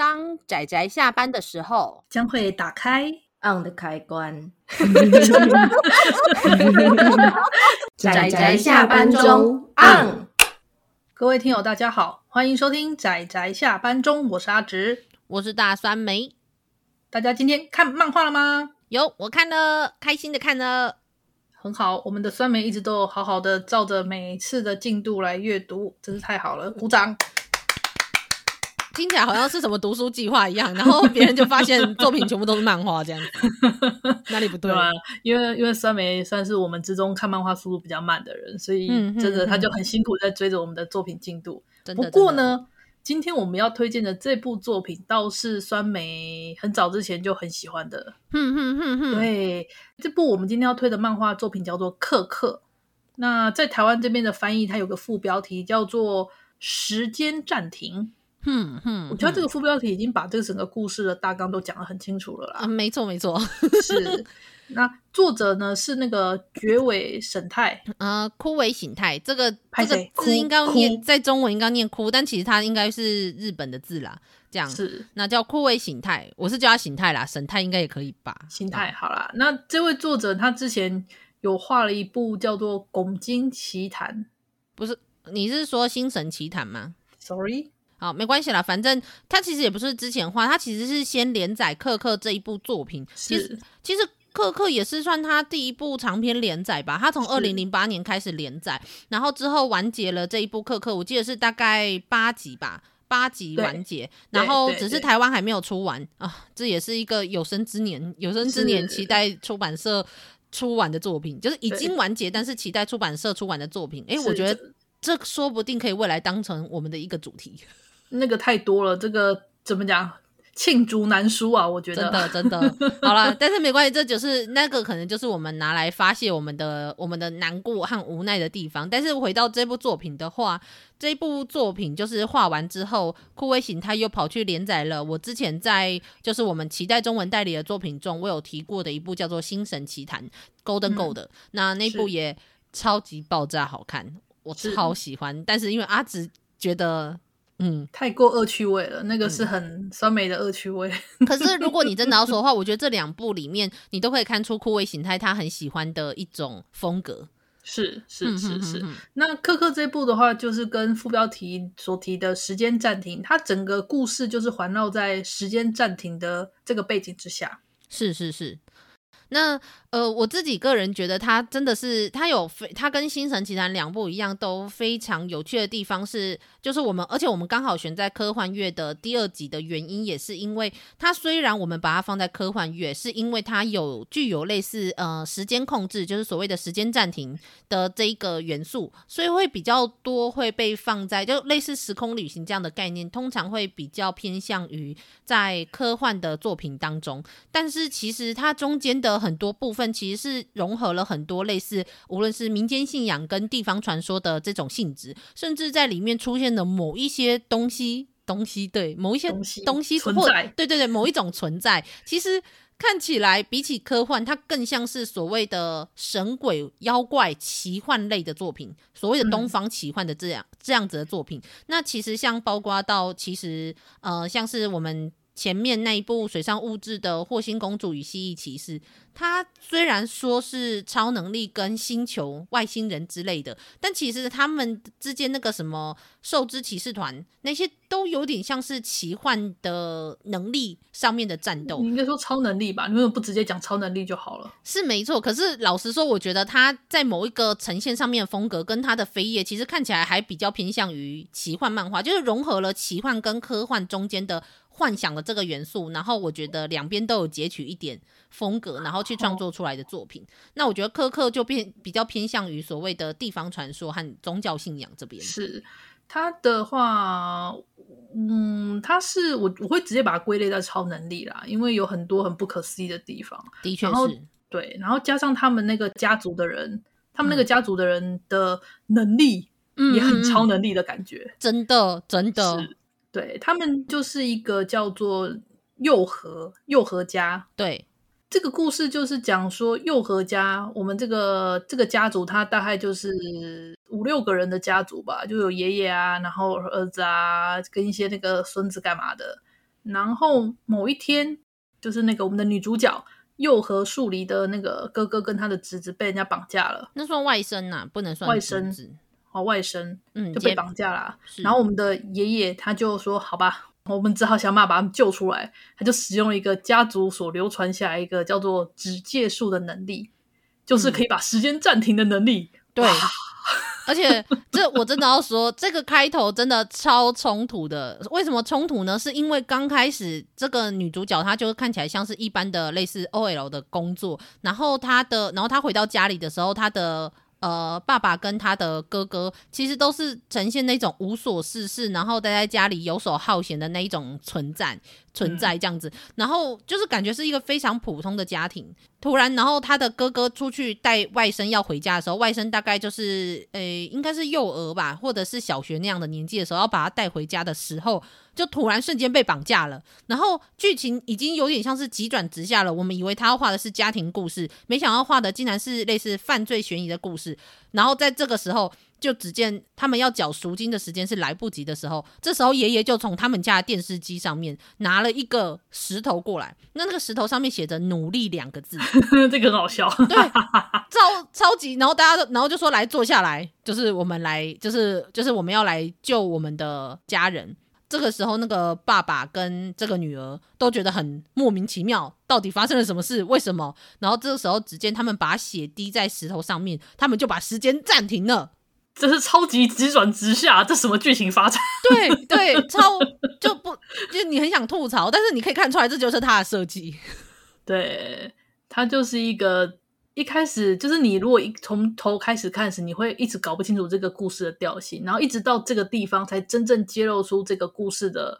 当仔仔下班的时候，将会打开 on 的开关。仔仔下班中 on。各位听友，大家好，欢迎收听仔仔下班中，我是阿直，我是大酸梅。大家今天看漫画了吗？有，我看了，开心的看了，很好。我们的酸梅一直都有好好的照着每次的进度来阅读，真是太好了，鼓掌。听起来好像是什么读书计划一样，然后别人就发现作品全部都是漫画这样子，哪里不对？对啊，因为因为酸梅算是我们之中看漫画速度比较慢的人，所以真的他就很辛苦在追着我们的作品进度。嗯、不过呢，今天我们要推荐的这部作品倒是酸梅很早之前就很喜欢的。嗯嗯嗯嗯，对，这部我们今天要推的漫画作品叫做《克克》，那在台湾这边的翻译，它有个副标题叫做《时间暂停》。嗯嗯，我觉得这个副标题已经把这个整个故事的大纲都讲得很清楚了啦。啊，没错没错，是。那作者呢是那个绝尾省太，呃，堀尾省太，这个这个字应该要念在中文应该念枯，但其实它应该是日本的字啦。这样是，那叫堀尾省太，我是叫他省太啦，省太应该也可以吧？省太好啦。那这位作者他之前有画了一部叫做《拱金奇谭》，不是？你是说《星神奇谭》吗？Sorry。好，没关系啦，反正他其实也不是之前画，他其实是先连载《克克》这一部作品。其实，其实《克克》也是算他第一部长篇连载吧。他从二零零八年开始连载，然后之后完结了这一部《克克》，我记得是大概八集吧，八集完结。然后只是台湾还没有出完啊，这也是一个有生之年，有生之年期待出版社出完的作品，就是已经完结，但是期待出版社出完的作品。哎，我觉得这说不定可以未来当成我们的一个主题。那个太多了，这个怎么讲？罄竹难书啊，我觉得真的真的好了，但是没关系，这就是那个可能就是我们拿来发泄我们的我们的难过和无奈的地方。但是回到这部作品的话，这部作品就是画完之后，酷威形他又跑去连载了。我之前在就是我们期待中文代理的作品中，我有提过的一部叫做《星神奇谭》（Golden Gold），嗯，那那部也超级爆炸好看，我超喜欢。但是因为阿直觉得。嗯，太过恶趣味了，那个是很酸梅的恶趣味。嗯、可是如果你真的要说的话，我觉得这两部里面，你都可以看出枯萎形态他很喜欢的一种风格。是是是是。那克克这部的话，就是跟副标题所提的时间暂停，它整个故事就是环绕在时间暂停的这个背景之下。是是是。那呃，我自己个人觉得，它真的是它有非它跟《星神奇谭》两部一样，都非常有趣的地方是，就是我们而且我们刚好选在科幻月的第二集的原因，也是因为它虽然我们把它放在科幻月，是因为它有具有类似呃时间控制，就是所谓的时间暂停的这一个元素，所以会比较多会被放在就类似时空旅行这样的概念，通常会比较偏向于在科幻的作品当中，但是其实它中间的。很多部分其实是融合了很多类似，无论是民间信仰跟地方传说的这种性质，甚至在里面出现的某一些东西，东西对某一些东西，存在，对对对，某一种存在，其实看起来比起科幻，它更像是所谓的神鬼妖怪奇幻类的作品，所谓的东方奇幻的这样、嗯、这样子的作品。那其实像包括到其实呃，像是我们。前面那一部水上物质的《霍星公主与蜥蜴骑士》，它虽然说是超能力跟星球外星人之类的，但其实他们之间那个什么兽之骑士团那些都有点像是奇幻的能力上面的战斗。你应该说超能力吧？你为什么不直接讲超能力就好了？是没错，可是老实说，我觉得他在某一个呈现上面的风格跟他的扉页，其实看起来还比较偏向于奇幻漫画，就是融合了奇幻跟科幻中间的。幻想的这个元素，然后我觉得两边都有截取一点风格，然后去创作出来的作品。哦、那我觉得克克就变比较偏向于所谓的地方传说和宗教信仰这边。是他的话，嗯，他是我我会直接把它归类在超能力啦，因为有很多很不可思议的地方。的确是，对，然后加上他们那个家族的人，他们那个家族的人的能力也很超能力的感觉，嗯、真的真的。对，他们就是一个叫做佑和佑和家。对，这个故事就是讲说佑和家，我们这个这个家族，他大概就是五六个人的家族吧，就有爷爷啊，然后儿子啊，跟一些那个孙子干嘛的。然后某一天，就是那个我们的女主角佑和树梨的那个哥哥跟他的侄子被人家绑架了，那算外甥呐、啊，不能算外甥，哦，外甥，嗯，就被绑架了。然后我们的爷爷他就说：“好吧，我们只好想办法把他们救出来。”他就使用了一个家族所流传下来一个叫做指界术的能力，就是可以把时间暂停的能力。嗯、对。而且这我真的要说，这个开头真的超冲突的。为什么冲突呢？是因为刚开始这个女主角她就看起来像是一般的类似 OL 的工作，然后她的，然后她回到家里的时候，她的。呃，爸爸跟他的哥哥其实都是呈现那种无所事事，然后待在家里游手好闲的那一种存在存在这样子，然后就是感觉是一个非常普通的家庭。突然，然后他的哥哥出去带外甥要回家的时候，外甥大概就是呃，应该是幼儿吧，或者是小学那样的年纪的时候，要把他带回家的时候。就突然瞬间被绑架了，然后剧情已经有点像是急转直下了。我们以为他要画的是家庭故事，没想到画的竟然是类似犯罪悬疑的故事。然后在这个时候，就只见他们要缴赎金的时间是来不及的时候，这时候爷爷就从他们家的电视机上面拿了一个石头过来，那那个石头上面写着“努力”两个字，这个很好笑，对，超超级。然后大家都，然后就说来坐下来，就是我们来，就是就是我们要来救我们的家人。这个时候，那个爸爸跟这个女儿都觉得很莫名其妙，到底发生了什么事？为什么？然后这个时候，只见他们把血滴在石头上面，他们就把时间暂停了。这是超级急转直下，这什么剧情发展？对对，超就不就你很想吐槽，但是你可以看出来，这就是他的设计。对，他就是一个。一开始就是你，如果一从头开始看时，你会一直搞不清楚这个故事的调性，然后一直到这个地方才真正揭露出这个故事的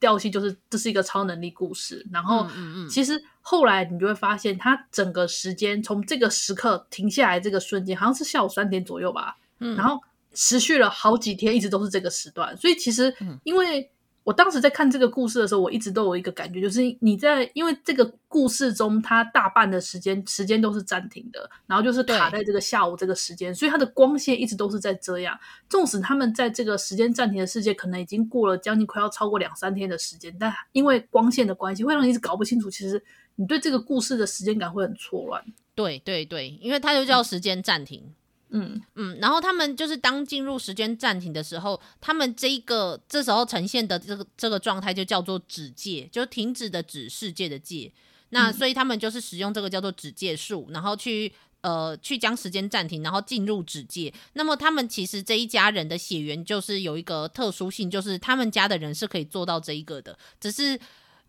调性，就是这是一个超能力故事。然后，其实后来你就会发现，它整个时间从这个时刻停下来这个瞬间，好像是下午三点左右吧，然后持续了好几天，一直都是这个时段。所以其实因为。我当时在看这个故事的时候，我一直都有一个感觉，就是你在因为这个故事中，它大半的时间时间都是暂停的，然后就是卡在这个下午这个时间，所以它的光线一直都是在这样。纵使他们在这个时间暂停的世界，可能已经过了将近快要超过两三天的时间，但因为光线的关系，会让你一直搞不清楚。其实你对这个故事的时间感会很错乱。对对对，因为它就叫时间暂停。嗯嗯嗯，然后他们就是当进入时间暂停的时候，他们这一个这时候呈现的这个这个状态就叫做止界，就停止的止世界的界。那所以他们就是使用这个叫做止界术，然后去呃去将时间暂停，然后进入止界。那么他们其实这一家人的血缘就是有一个特殊性，就是他们家的人是可以做到这一个的。只是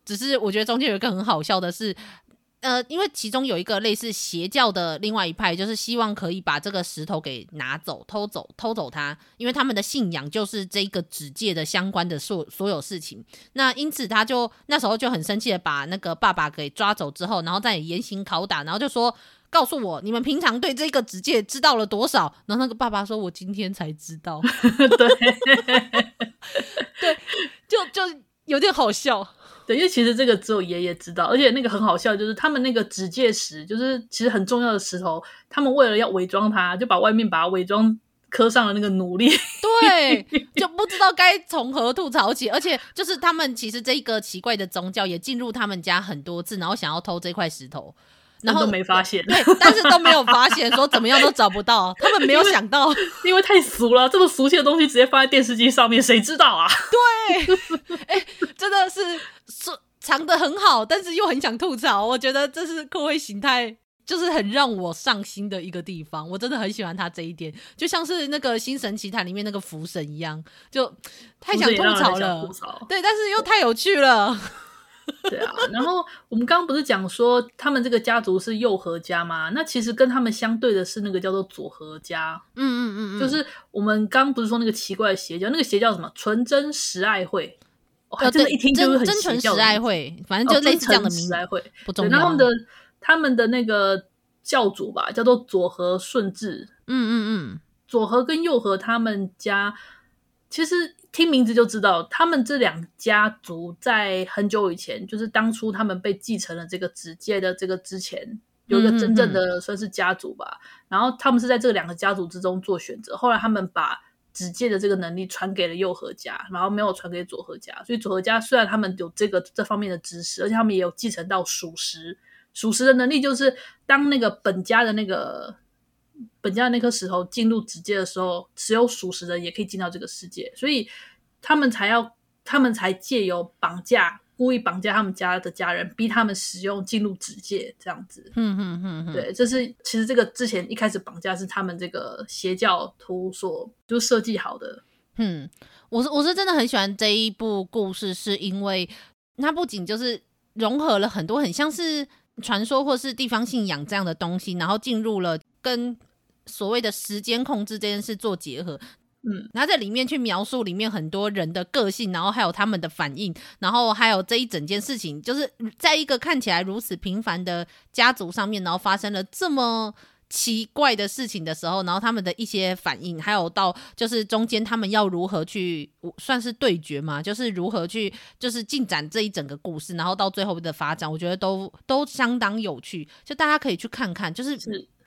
只是我觉得中间有一个很好笑的是。呃，因为其中有一个类似邪教的另外一派，就是希望可以把这个石头给拿走、偷走、偷走它，因为他们的信仰就是这个纸界的相关的所所有事情。那因此他就那时候就很生气的把那个爸爸给抓走之后，然后再严刑拷打，然后就说：“告诉我，你们平常对这个纸界知道了多少？”然后那个爸爸说：“我今天才知道。”对，对，就就有点好笑。对，因为其实这个只有爷爷知道，而且那个很好笑，就是他们那个指界石，就是其实很重要的石头，他们为了要伪装它，就把外面把它伪装磕上了那个奴隶。对，就不知道该从何吐槽起，而且就是他们其实这一个奇怪的宗教也进入他们家很多次，然后想要偷这块石头。然后都没发现，对，但是都没有发现，说怎么样都找不到，他们没有想到，因为，因为太俗了，这么俗气的东西直接放在电视机上面，谁知道啊？对，哎、欸，真的是说藏得很好，但是又很想吐槽，我觉得这是酷威形态，就是很让我上心的一个地方，我真的很喜欢他这一点，就像是那个《新神奇谭》里面那个福神一样，就太想吐槽了，对，但是又太有趣了。对啊，然后我们刚刚不是讲说他们这个家族是右和家吗？那其实跟他们相对的是那个叫做左和家。嗯嗯嗯，就是我们刚刚不是说那个奇怪的邪教，那个邪教什么纯真实爱会？哦，真的，一听就是很。真诚实爱会，反正就类似这样的名字。实爱会不重要。然后他们的他们的那个教主吧，叫做佐和顺治。嗯嗯嗯，佐和跟右和他们家其实。听名字就知道，他们这两家族在很久以前，就是当初他们被继承了这个指界的这个之前，有一个真正的算是家族吧。嗯嗯嗯。然后他们是在这两个家族之中做选择，后来他们把指戒的这个能力传给了右和家，然后没有传给左和家。所以左和家虽然他们有这个这方面的知识，而且他们也有继承到属实。属实的能力就是当那个本家的那个本家的那颗石头进入直界的时候，只有属实的也可以进到这个世界，所以他们才要，他们才借由绑架。故意绑架他们家的家人，逼他们使用进入纸界这样子。嗯嗯嗯，对，这是其实这个之前一开始绑架是他们这个邪教徒所就设计好的。嗯，我是我是真的很喜欢这一部故事，是因为它不仅就是融合了很多很像是传说或是地方信仰这样的东西，然后进入了跟所谓的时间控制这件事做结合。嗯，然后在里面去描述里面很多人的个性，然后还有他们的反应，然后还有这一整件事情，就是在一个看起来如此平凡的家族上面，然后发生了这么奇怪的事情的时候，然后他们的一些反应，还有到就是中间他们要如何去算是对决嘛，就是如何去就是进展这一整个故事，然后到最后的发展，我觉得都都相当有趣，就大家可以去看看，就是。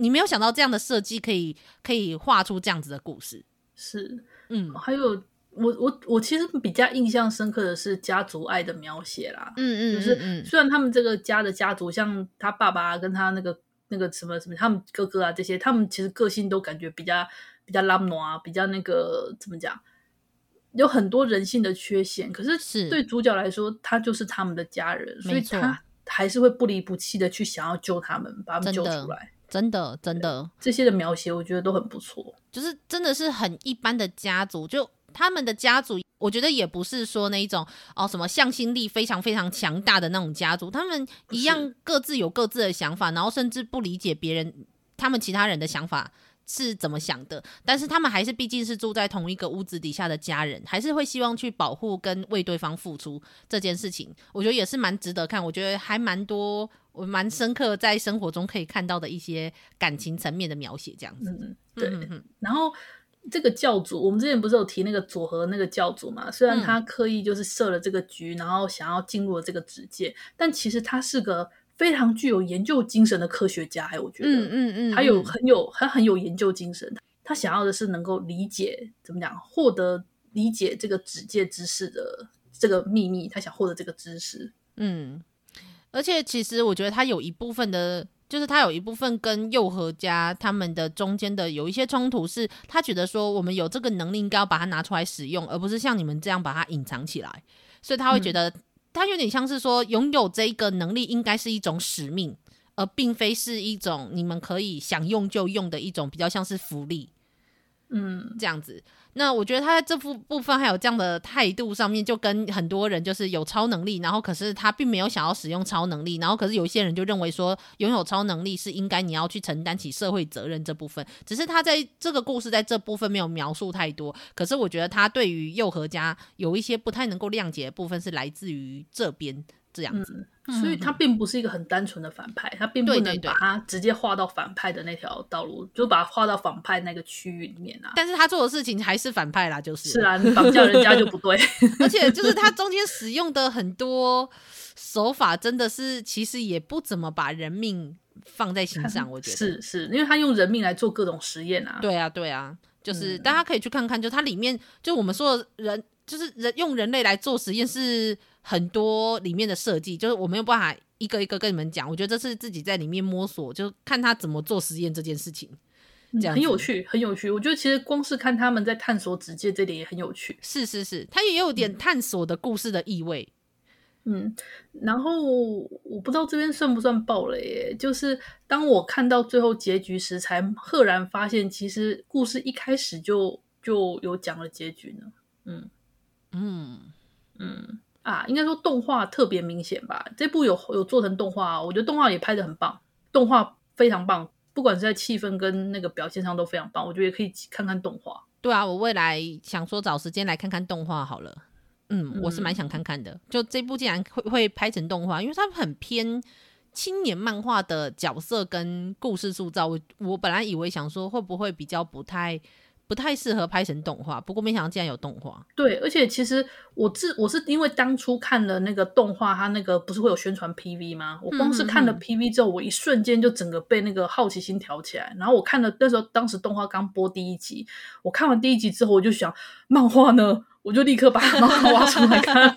你没有想到这样的设计可以可以画出这样子的故事。是，嗯，还有我我我其实比较印象深刻的是家族爱的描写啦，嗯嗯，就是虽然他们这个家的家族，像他爸爸跟他那个那个什么什么，他们哥哥啊这些，他们其实个性都感觉比较比较拉姆啊，比较那个怎么讲，有很多人性的缺陷。可是对主角来说，他就是他们的家人，所以他还是会不离不弃的去想要救他们，把他们救出来。真的，真的，这些的描写我觉得都很不错，就是真的是很一般的家族，就他们的家族，我觉得也不是说那一种哦什么向心力非常非常强大的那种家族，他们一样各自有各自的想法，然后甚至不理解别人他们其他人的想法。是怎么想的？但是他们还是毕竟是住在同一个屋子底下的家人，还是会希望去保护跟为对方付出这件事情。我觉得也是蛮值得看，我觉得还蛮多，我蛮深刻在生活中可以看到的一些感情层面的描写，这样子。嗯，对。嗯、然后这个教主，我们之前不是有提那个佐和那个教主嘛？虽然他刻意就是设了这个局，然后想要进入了这个指界，但其实他是个。非常具有研究精神的科学家，哎，我觉得，嗯嗯嗯，他有很有他很有研究精神，他想要的是能够理解怎么讲，获得理解这个指界知识的这个秘密，他想获得这个知识，嗯，而且其实我觉得他有一部分的，就是他有一部分跟右和家他们的中间的有一些冲突，是他觉得说我们有这个能力应该要把它拿出来使用，而不是像你们这样把它隐藏起来，所以他会觉得。嗯他有点像是说，拥有这个能力应该是一种使命，而并非是一种你们可以想用就用的一种比较像是福利，嗯，这样子。那我觉得他在这部部分还有这样的态度上面，就跟很多人就是有超能力，然后可是他并没有想要使用超能力，然后可是有一些人就认为说，拥有超能力是应该你要去承担起社会责任这部分。只是他在这个故事在这部分没有描述太多，可是我觉得他对于右和家有一些不太能够谅解的部分是来自于这边。这样子，嗯，所以他并不是一个很单纯的反派，他并不能把他直接划到反派的那条道路，就把他划到反派那个区域里面啊。但是他做的事情还是反派啦，就是。是啊，你绑架人家就不对，而且就是他中间使用的很多手法，真的是其实也不怎么把人命放在心上，我觉得。是是，因为他用人命来做各种实验啊。对啊，对啊，就是大家可以去看看，就它里面就我们说的人，就是人用人类来做实验是。很多里面的设计，就是我没有办法一个一个跟你们讲。我觉得这是自己在里面摸索，就看他怎么做实验这件事情，这样、嗯、很有趣，很有趣。我觉得其实光是看他们在探索指界这点也很有趣。是是是，他也有点探索的故事的意味。嗯，然后我不知道这边算不算爆雷耶？就是当我看到最后结局时，才赫然发现，其实故事一开始就就有讲了结局呢。嗯嗯嗯。啊，应该说动画特别明显吧？这部有有做成动画，我觉得动画也拍的很棒，动画非常棒，不管是在气氛跟那个表现上都非常棒。我觉得也可以看看动画。对啊，我未来想说找时间来看看动画好了。嗯，我是蛮想看看的。嗯、就这部竟然会会拍成动画，因为它很偏青年漫画的角色跟故事塑造。我我本来以为想说会不会比较不太。不太适合拍成动画。不过没想到竟然有动画。对，而且其实我自我是因为当初看了那个动画，它那个不是会有宣传 PV 吗？我光是看了 PV 之后，我一瞬间就整个被那个好奇心挑起来。然后我看了那时候，当时动画刚播第一集，我看完第一集之后，我就想漫画呢，我就立刻把漫画挖出来看。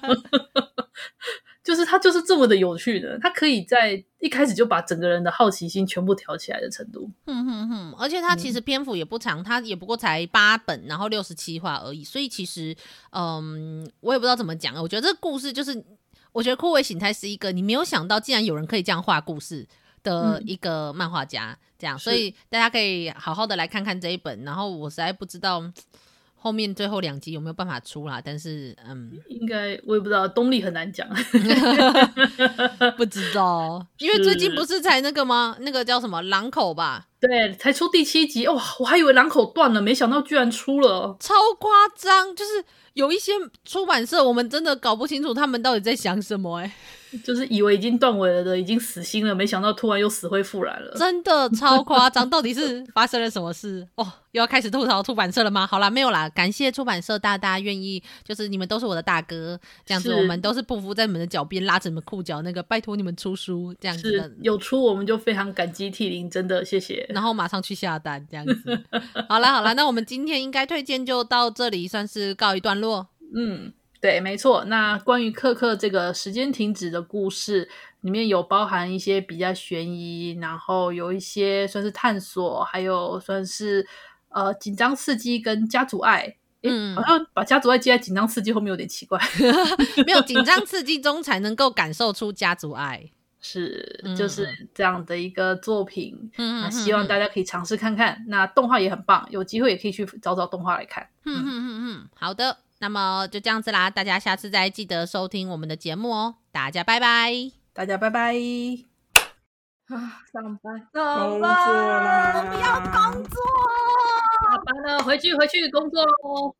就是他就是这么的有趣的，他可以在一开始就把整个人的好奇心全部挑起来的程度。哼哼哼，而且他其实篇幅也不长，他、嗯、也不过才八本，然后六十七话而已。所以其实，嗯，我也不知道怎么讲。我觉得这个故事就是，我觉得枯萎形态是一个你没有想到，竟然有人可以这样画故事的一个漫画家。嗯、这样，所以大家可以好好的来看看这一本。然后我实在不知道。后面最后两集有没有办法出啦？但是，嗯，应该我也不知道，动力很难讲，不知道，因为最近不是才那个吗？那个叫什么狼口吧？对，才出第七集，哇，我还以为狼口断了，没想到居然出了，超夸张！就是有一些出版社，我们真的搞不清楚他们到底在想什么、欸，哎。就是以为已经断尾了的，已经死心了，没想到突然又死灰复燃了，真的超夸张！到底是发生了什么事？哦，又要开始吐槽出版社了吗？好啦，没有啦，感谢出版社大大愿意，就是你们都是我的大哥，这样子我们都是不服在你们的脚边，拉着你们裤脚，那个拜托你们出书，这样子的有出我们就非常感激涕零，真的谢谢。然后马上去下单，这样子。好啦好啦，那我们今天应该推荐就到这里，算是告一段落。嗯。对，没错。那关于克克这个时间停止的故事，里面有包含一些比较悬疑，然后有一些算是探索，还有算是呃紧张刺激跟家族爱。嗯，好像把家族爱接在紧张刺激后面有点奇怪。没有紧张刺激中才能够感受出家族爱，是就是这样的一个作品。嗯，那希望大家可以尝试看看。那动画也很棒，有机会也可以去找找动画来看。嗯嗯嗯嗯，好的。那么就这样子啦，大家下次再记得收听我们的节目哦。大家拜拜，大家拜拜。啊，上班，上班，我不要工作。下班了，回去回去工作喽。